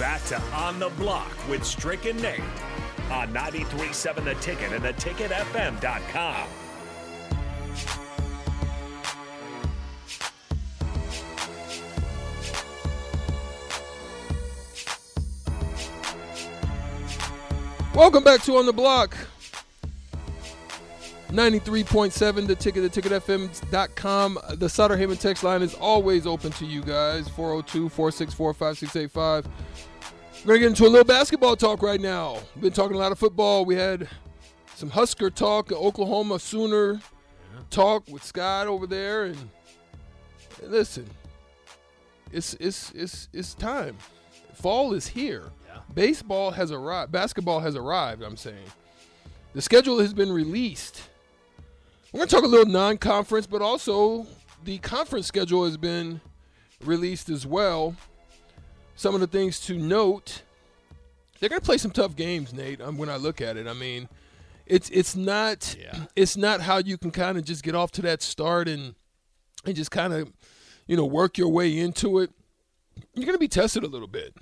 back to On the Block with Stricken Nate on 93.7 The Ticket and theticketfm.com. Welcome back to On the Block. 93.7 the ticket the ticketfm.com the Sutter Haven text line is always open to you guys 402-464-5685 we're gonna get into a little basketball talk right now. We've been talking a lot of football. We had some Husker talk Oklahoma Sooner talk with Scott over there and, and listen it's it's it's it's time. Fall is here. Baseball has arrived basketball has arrived i'm saying. The schedule has been released. We're going to talk a little non-conference but also the conference schedule has been released as well some of the things to note they're going to play some tough games nate um, when i look at it i mean it's it's not Yeah. it's not how you can kind of just get off to that start and and just kind of you know work your way into it you're going to be tested a little bit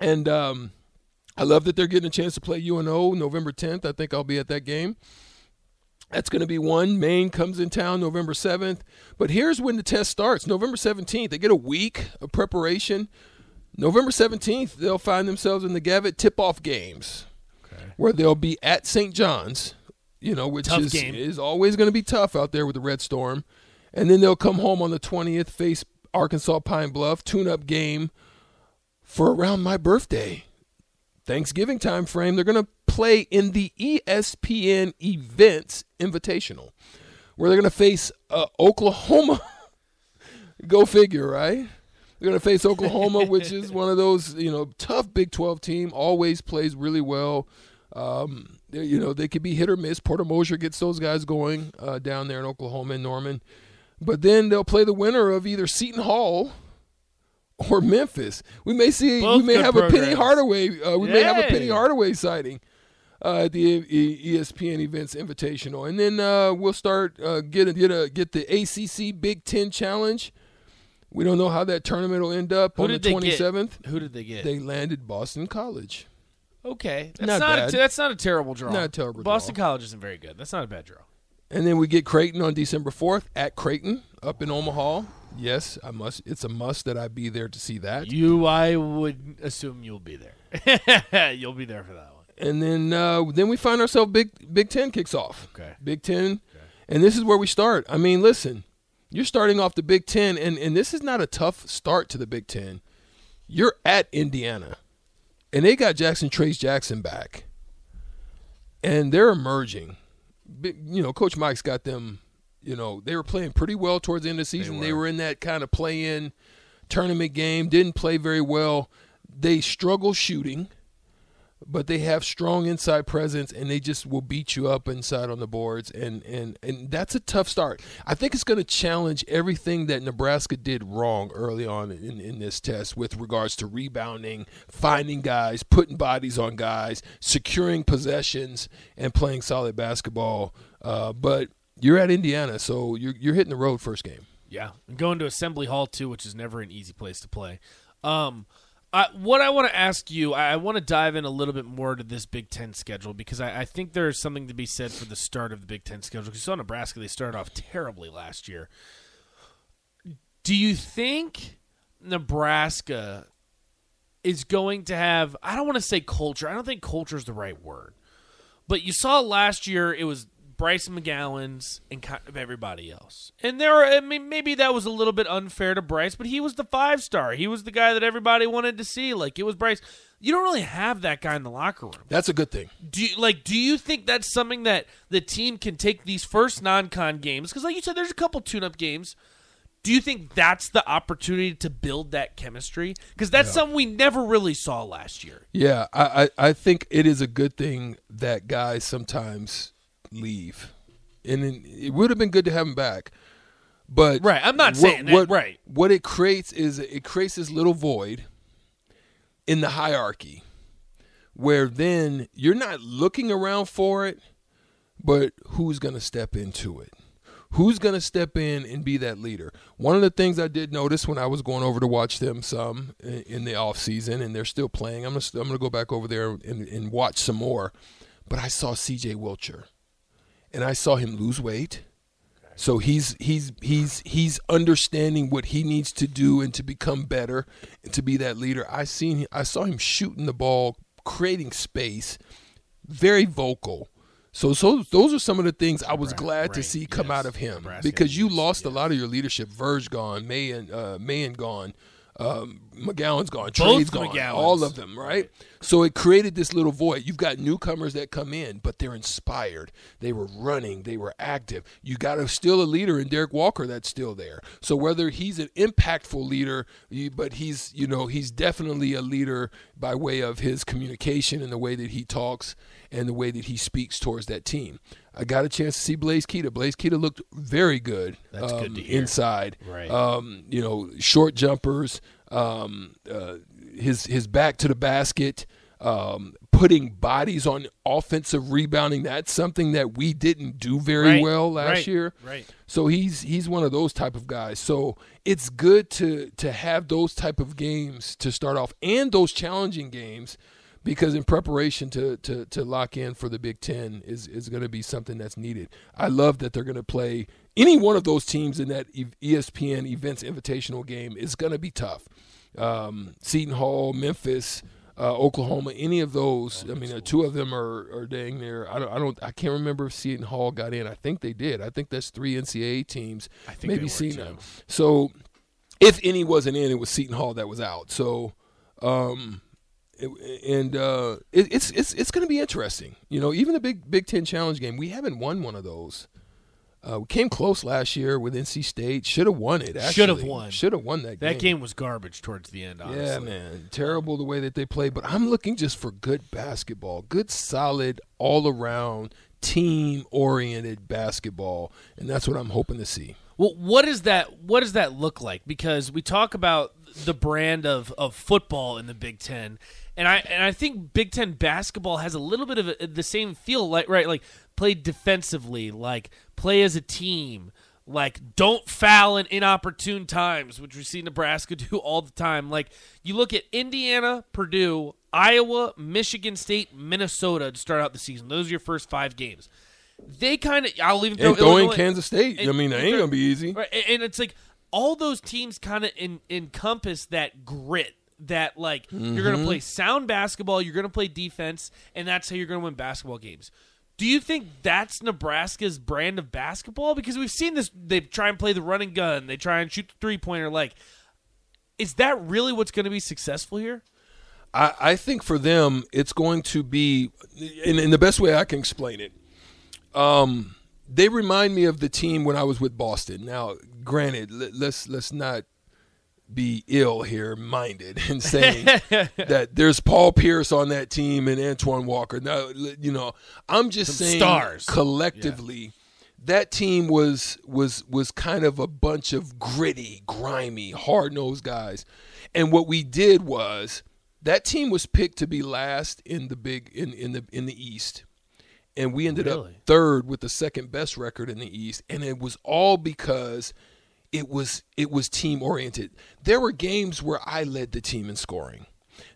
and um, I love that they're getting a chance to play UNO November 10th. I think I'll be at that game. That's going to be one. Maine comes in town November 7th. But here's when the test starts November 17th. They get a week of preparation. November 17th, they'll find themselves in the Gavitt tip off games where they'll be at St. John's, you know, which Tough is, game. is always going to be tough out there with the Red Storm. And then they'll come home on the 20th, face Arkansas Pine Bluff, tune up game for around my birthday. Thanksgiving time frame, they're going to play in the ESPN Events Invitational, where they're going to face uh, Oklahoma. Go figure, right? They're going to face Oklahoma, which is one of those you know tough Big Twelve team. Always plays really well. Um, they- you know they could be hit or miss. Porter Moser gets those guys going uh, down there in Oklahoma and Norman, but then they'll play the winner of either Seton Hall or Memphis. We may see. Both we may have a Penny. Hardaway. Uh, we may have a Penny Hardaway sighting uh, at the ESPN Events Invitational, and then uh, we'll start uh, get a, get a get the ACC Big Ten Challenge. We don't know how that tournament will end up Who on the did they twenty get? seventh. Who did they get? They landed Boston College. okay, that's Not not, bad. a, that's not a terrible draw. Not a terrible Boston. College isn't very good. That's not a bad draw. And then we get Creighton on December 4th at Creighton up in Omaha. Yes, I must. It's a must that I be there to see that. You, I would assume you'll be there. you'll be there for that one. And then uh, then we find ourselves Big Big Ten kicks off. Okay. Big Ten, and this is where we start. I mean, listen, you're starting off the Big Ten, and and this is not a tough start to the Big Ten. You're at Indiana, and they got Jackson Trayce Jackson back, and they're emerging. You know, Coach Mike's got them. You know, they were playing pretty well towards the end of the season. They were, in that kind of play-in tournament game. Didn't play very well. They struggle shooting but they have strong inside presence and they just will beat you up inside on the boards and and and that's a tough start. I think it's going to challenge everything that Nebraska did wrong early on in in this test with regards to rebounding, finding guys, putting bodies on guys, securing possessions and playing solid basketball. Uh, but you're at Indiana, so you're you're hitting the road first game. Yeah, and going to Assembly Hall too, which is never an easy place to play. Um, What I want to ask you, I, I want to dive in a little bit more to this Big Ten schedule because I, I think there is something to be said for the start of the Big Ten schedule. Because you saw Nebraska, they started off terribly last year. Do you think Nebraska is going to have? I don't want to say culture. I don't think culture is the right word. But you saw last year it was Bryson McGowens and kind of everybody else. And there, are, I mean, maybe that was a little bit unfair to Bryce, but he was the five star. He was the guy that everybody wanted to see. Like it was Bryce. You don't really have that guy in the locker room. That's a good thing. Do you, like? Do you think that's something that the team can take these first non-con games? Because, like you said, there's a couple tune-up games. Do you think that's the opportunity to build that chemistry? Because that's something we never really saw last year. Yeah, I, I, I think it is a good thing that guys sometimes leave, and it, it would have been good to have him back. But Right, I'm not what- saying that, what- right. What it creates is it creates this little void in the hierarchy, where then you're not looking around for it, but who's going to step into it? Who's going to step in and be that leader? One of the things I did notice when I was going over to watch them some in, in the off season, and they're still playing. I'm gonna I'm gonna go back over there and, and watch some more. But I saw C.J. Wilcher, and I saw him lose weight. So he's he's he's he's understanding what he needs to do and to become better and to be that leader. I seen I saw him shooting the ball, creating space, very vocal. So, so those are some of the things I was Right, glad to see come yes. out of him Nebraska because you lost a lot of your leadership. Verge gone, Mayen, uh, Mayen gone, um, McGowan's gone, Trey's gone, McGowens. all of them, right? So it created this little void. You've got newcomers that come in, but they're inspired. They were running, they were active. You got a, still a leader in Derrick Walker that's still there. So whether he's an impactful leader, but he's you know he's definitely a leader by way of his communication and the way that he talks and the way that he speaks towards that team. I got a chance to see Blaise Keita. Blaise Keita looked very good, That's good um, to hear. inside. Right. Um, you know, short jumpers, um, uh, his his back to the basket, um, putting bodies on offensive rebounding. That's something that we didn't do very Right, well last right, year. right. So he's he's one of those type of guys. So it's good to to have those type of games to start off and those challenging games because in preparation to to to lock in for the Big 10 is is going to be something that's needed. I love that they're going to play any one of those teams in that ESPN Events Invitational game is going to be tough. Um, Seton Hall, Memphis, uh, Oklahoma, any of those. I mean, uh, two of them are, are dang near. I don't, I don't, I can't remember if Seton Hall got in. I think they did. I think that's three NCAA teams. I think maybe Seton. So, if any wasn't in, it was Seton Hall that was out. So, um, and uh, it, it's it's it's going to be interesting. You know, even the Big Big Ten Challenge game, we haven't won one of those. Uh, we came close last year with NC State. Should have won it. Should have won. Should have won that game. That game was garbage towards the end. Honestly. Yeah, man. Terrible the way that they play, but I'm looking just for good basketball, good, solid, all around, team oriented basketball, and that's what I'm hoping to see. Well, what does that what does that look like? Because we talk about the brand of, of football in the Big Ten, and I and I think Big Ten basketball has a little bit of a, the same feel, like right, like play defensively, like play as a team, like don't foul in inopportune times, which we see Nebraska do all the time. Like you look at Indiana, Purdue, Iowa, Michigan State, Minnesota to start out the season. Those are your first five games. They kind of I'll even throw And Illinois- Kansas State, I mean, that ain't gonna be easy. Right, and- and it's like all those teams kind of encompass that grit. That like you're Mm-hmm. going to play sound basketball, you're going to play defense, and that's how you're going to win basketball games. Do you think that's Nebraska's brand of basketball? Because we've seen this. They try and play the running gun. They try and shoot the three pointer. Like, is that really what's going to be successful here? I, I think for them, it's going to be, in, in the best way I can explain it. Um, they remind me of the team when I was with Boston. Now, granted, let, let's let's not be ill here minded and saying that there's Paul Pierce on that team and Antoine Walker. Now, you know, I'm just Some saying stars. collectively. That team was was was kind of a bunch of gritty, grimy, hard nosed guys, and what we did was that team was picked to be last in the big in, in the in the East, and we ended up third with the second best record in the East, and it was all because it was it was team oriented. There were games where I led the team in scoring.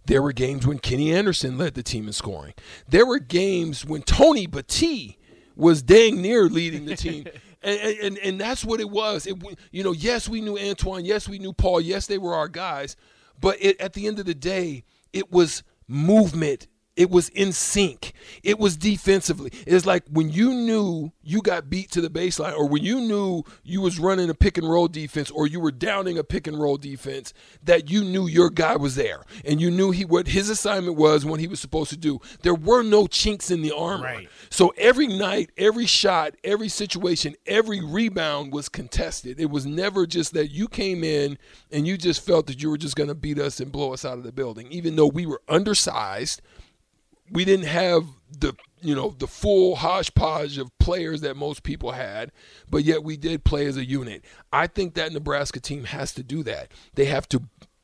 There were games when Kenny Anderson led the team in scoring. There were games when Tony Battie was dang near leading the team. And, and, and that's what it was. It, you know, yes, we knew Antoine. Yes, we knew Paul. Yes, they were our guys. But it, at the end of the day, it was movement. It was in sync. It was defensively. It's like when you knew you got beat to the baseline, or when you knew you was running a pick and roll defense, or you were downing a pick and roll defense, that you knew your guy was there, and you knew he what his assignment was, what he was supposed to do. There were no chinks in the armor. Right. So every night, every shot, every situation, every rebound was contested. It was never just that you came in and you just felt that you were just going to beat us and blow us out of the building, even though we were undersized. We didn't have the you know the full hodgepodge of players that most people had, but yet we did play as a unit. I think that Nebraska team has to do that. They have to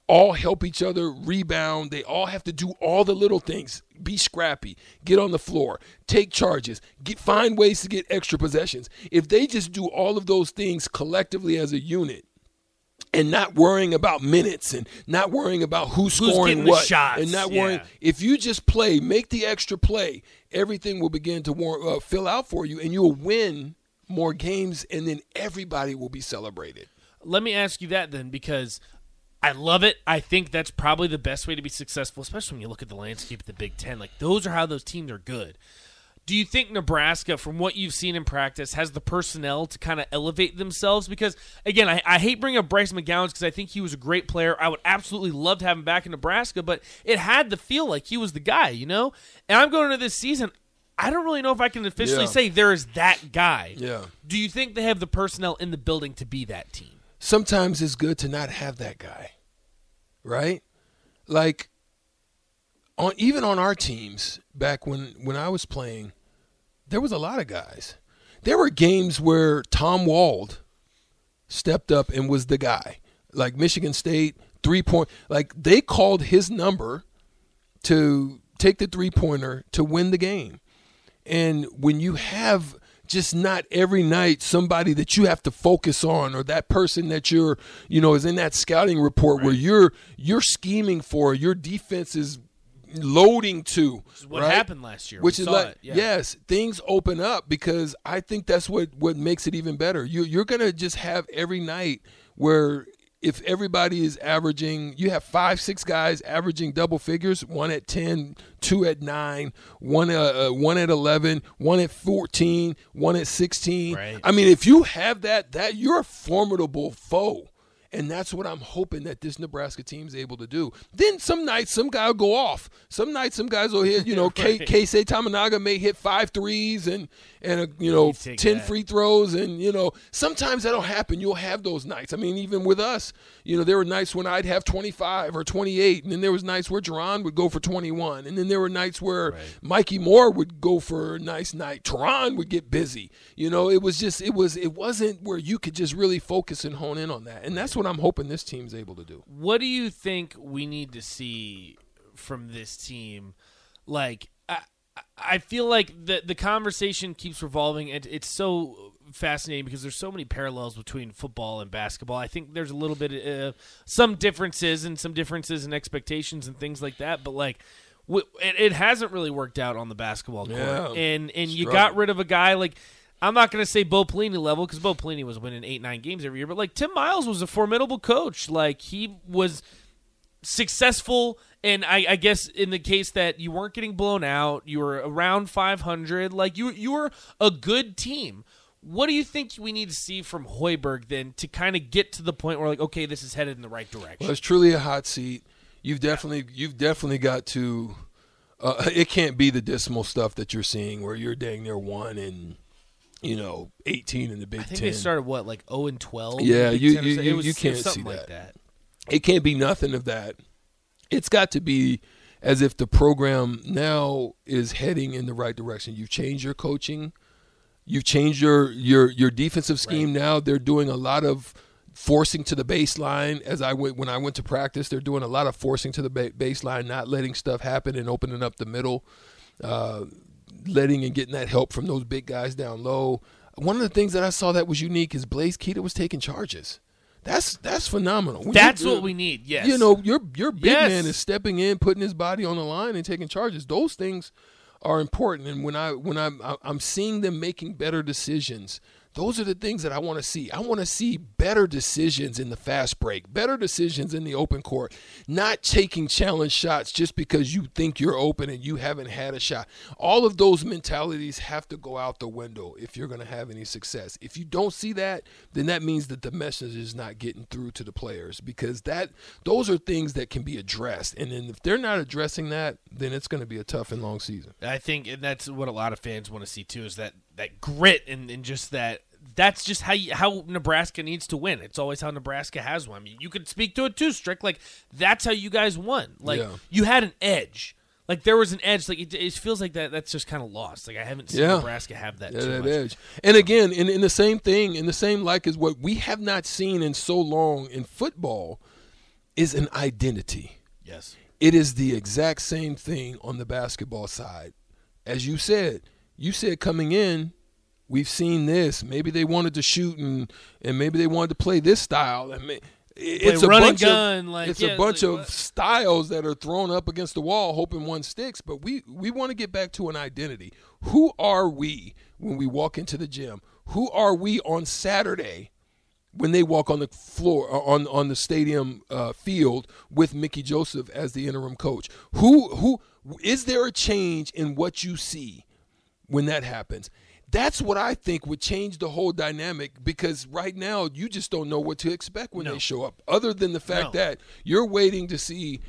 all help each other rebound. They all have to do all the little things. Be scrappy, get on the floor, take charges, get, find ways to get extra possessions. If they just do all of those things collectively as a unit, and not worrying about minutes and not worrying about who's, scoring what shots, and not worrying yeah. if you just play make the extra play everything will begin to war- uh, fill out for you and you'll win more games and then everybody will be celebrated Let me ask you that then, because I love it. I think that's probably the best way to be successful, especially when you look at the landscape of the Big Ten. Like those are how those teams are good. Do you think Nebraska, from what you've seen in practice, has the personnel to kind of elevate themselves? Because again, I, I hate bringing up Bryce McGowan because I think he was a great player. I would absolutely love to have him back in Nebraska, but it had to feel like he was the guy, you know. And I'm going into this season. I don't really know if I can officially Yeah. say there is that guy. Yeah. Do you think they have the personnel in the building to be that team? sometimes it's good to not have that guy right like on even on our teams back when when I was playing there was a lot of guys. There were games where Tom Wald stepped up and was the guy. Like Michigan State three point like they called his number to take the three pointer to win the game. And when you have just not every night somebody that you have to focus on or that person that you're you know is in that scouting report where you're you're scheming for your defense is loading to what right? happened last year. which We is like yeah. yes things open up because i think that's what what makes it even better you you're gonna just have every night where if everybody is averaging you have five six guys averaging double figures one at 10 two at 9 one uh, uh, one at 11 one at 14 one at 16 Right. i mean if you have that that you're a formidable foe and that's what I'm hoping that this Nebraska team's able to do. Then some nights, some guy will go off. Some nights, some guys will hit. You know, K Right. Keisei Tominaga may hit five threes and and uh, you know ten that. free throws, and you know sometimes that'll happen. You'll have those nights. I mean, even with us, you know, there were nights when I'd have 25 or 28, and then there was nights where Jerron would go for 21, and then there were nights where Mikki Moore would go for a nice night. Teron would get busy. You know, it was just it was it wasn't where you could just really focus and hone in on that, and that's what I'm hoping this team's able to do. What do you think we need to see from this team? Like, I, I feel like the the conversation keeps revolving, and it's so fascinating because there's so many parallels between football and basketball. I think there's a little bit uh, some differences and some differences in expectations and things like that, but like. It, it hasn't really worked out on the basketball court, Yeah. and and you got rid of a guy like I'm not going to say Bo Pelini level because Bo Pelini was winning eight nine games every year, but like Tim Miles was a formidable coach. Like he was successful, and I, I guess in the case that you weren't getting blown out, you were around 500. Like you you were a good team. What do you think we need to see from Hoiberg then to kind of get to the point where like okay, this is headed in the right direction? Well, it's truly a hot seat. You've definitely you've definitely got to. Uh, it can't be the dismal stuff that you're seeing where you're dang near one and you know 18 in the Big I think Ten. they started what like 0 and 12. Yeah, in the Big you- Ten you- you- was you can't see like that. that. it can't be nothing of that. It's got to be as if the program now is heading in the right direction. You've changed your coaching, you've changed your your your defensive scheme. Now they're doing a lot of forcing to the baseline. As I went when I went to practice, they're doing a lot of forcing to the ba- baseline, not letting stuff happen and opening up the middle, uh, letting and getting that help from those big guys down low. One of the things that I saw that was unique is Blaise Keita was taking charges. That's that's phenomenal. When That's what we need. Yes. you know, your your big Yes. man is stepping in, putting his body on the line, and taking charges. Those things are important. And when I when I'm I'm seeing them making better decisions, those are the things that I want to see. I want to see better decisions in the fast break, better decisions in the open court, not taking challenge shots just because you think you're open and you haven't had a shot. All of those mentalities have to go out the window if you're going to have any success. If you don't see that, then that means that the message is not getting through to the players because that those are things that can be addressed. And then if they're not addressing that, then it's going to be a tough and long season. I think and that's what a lot of fans want to see too is that that grit and, and just that that's just how you, how Nebraska needs to win. It's always how Nebraska has won. I mean, you could speak to it too, Strick. Like that's how you guys won. Like Yeah. you had an edge. Like there was an edge. Like it, it feels like that. That's just kind of lost. Like I haven't seen Yeah. Nebraska have that Yeah, too that much. edge. And again, in, in the same thing, in the same like as what we have not seen in so long in football, is an identity. Yes. It is the exact same thing on the basketball side. As you said, you said coming in, we've seen this. Maybe they wanted to shoot and and maybe they wanted to play this style. And may, it's a bunch gun, of like, it's yeah, a bunch like of what? styles that are thrown up against the wall, hoping one sticks. But we we want to get back to an identity. Who are we when we walk into the gym? Who are we on Saturday? when they walk on the floor uh, on on the stadium uh, field with Mickey Joseph as the interim coach. Who who is there a change in what you see when that happens? That's what I think would change the whole dynamic because right now you just don't know what to expect when No. they show up. Other than the fact No. that you're waiting to see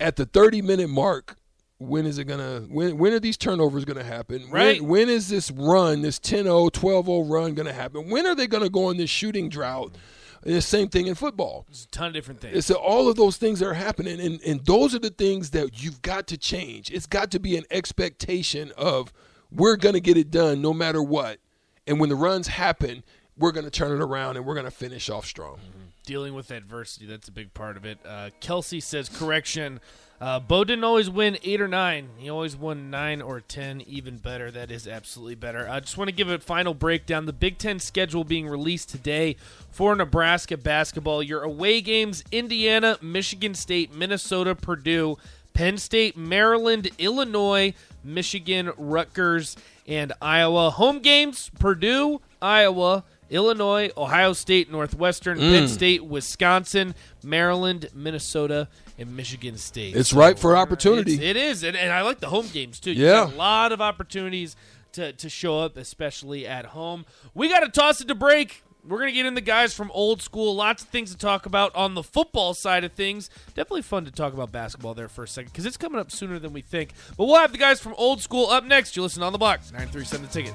at the 30 minute mark when is it gonna when when are these turnovers gonna happen Right. when, when is this run this 10-0 12-0 run gonna happen when are they gonna go on this shooting drought and the same thing in football There's a ton of different things. it's all of those things are happening and, and those are the things that you've got to change it's got to be an expectation of we're gonna get it done no matter what and when the runs happen we're gonna turn it around and we're gonna finish off strong dealing with adversity. That's a big part of it. Uh, Kelsey says, correction. Uh, Bo didn't always win eight or nine. He always won nine or ten, even better. That is absolutely better. I just want to give a final breakdown. The Big Ten schedule being released today for Nebraska basketball. Your away games: Indiana, Michigan State, Minnesota, Purdue, Penn State, Maryland, Illinois, Michigan, Rutgers, and Iowa. Home games: Purdue, Iowa. Illinois, Ohio State, Northwestern, Mm. Penn State, Wisconsin, Maryland, Minnesota, and Michigan State. It's ripe for opportunity. It's- it is, and, and I like the home games too. You Yeah. a lot of opportunities to, to show up, especially at home. We got to toss it to break. We're gonna get in the guys from old school. Lots of things to talk about on the football side of things. Definitely fun to talk about basketball there for a second because it's coming up sooner than we think. But we'll have the guys from old school up next. You listen on the box, Nine three seven the ticket.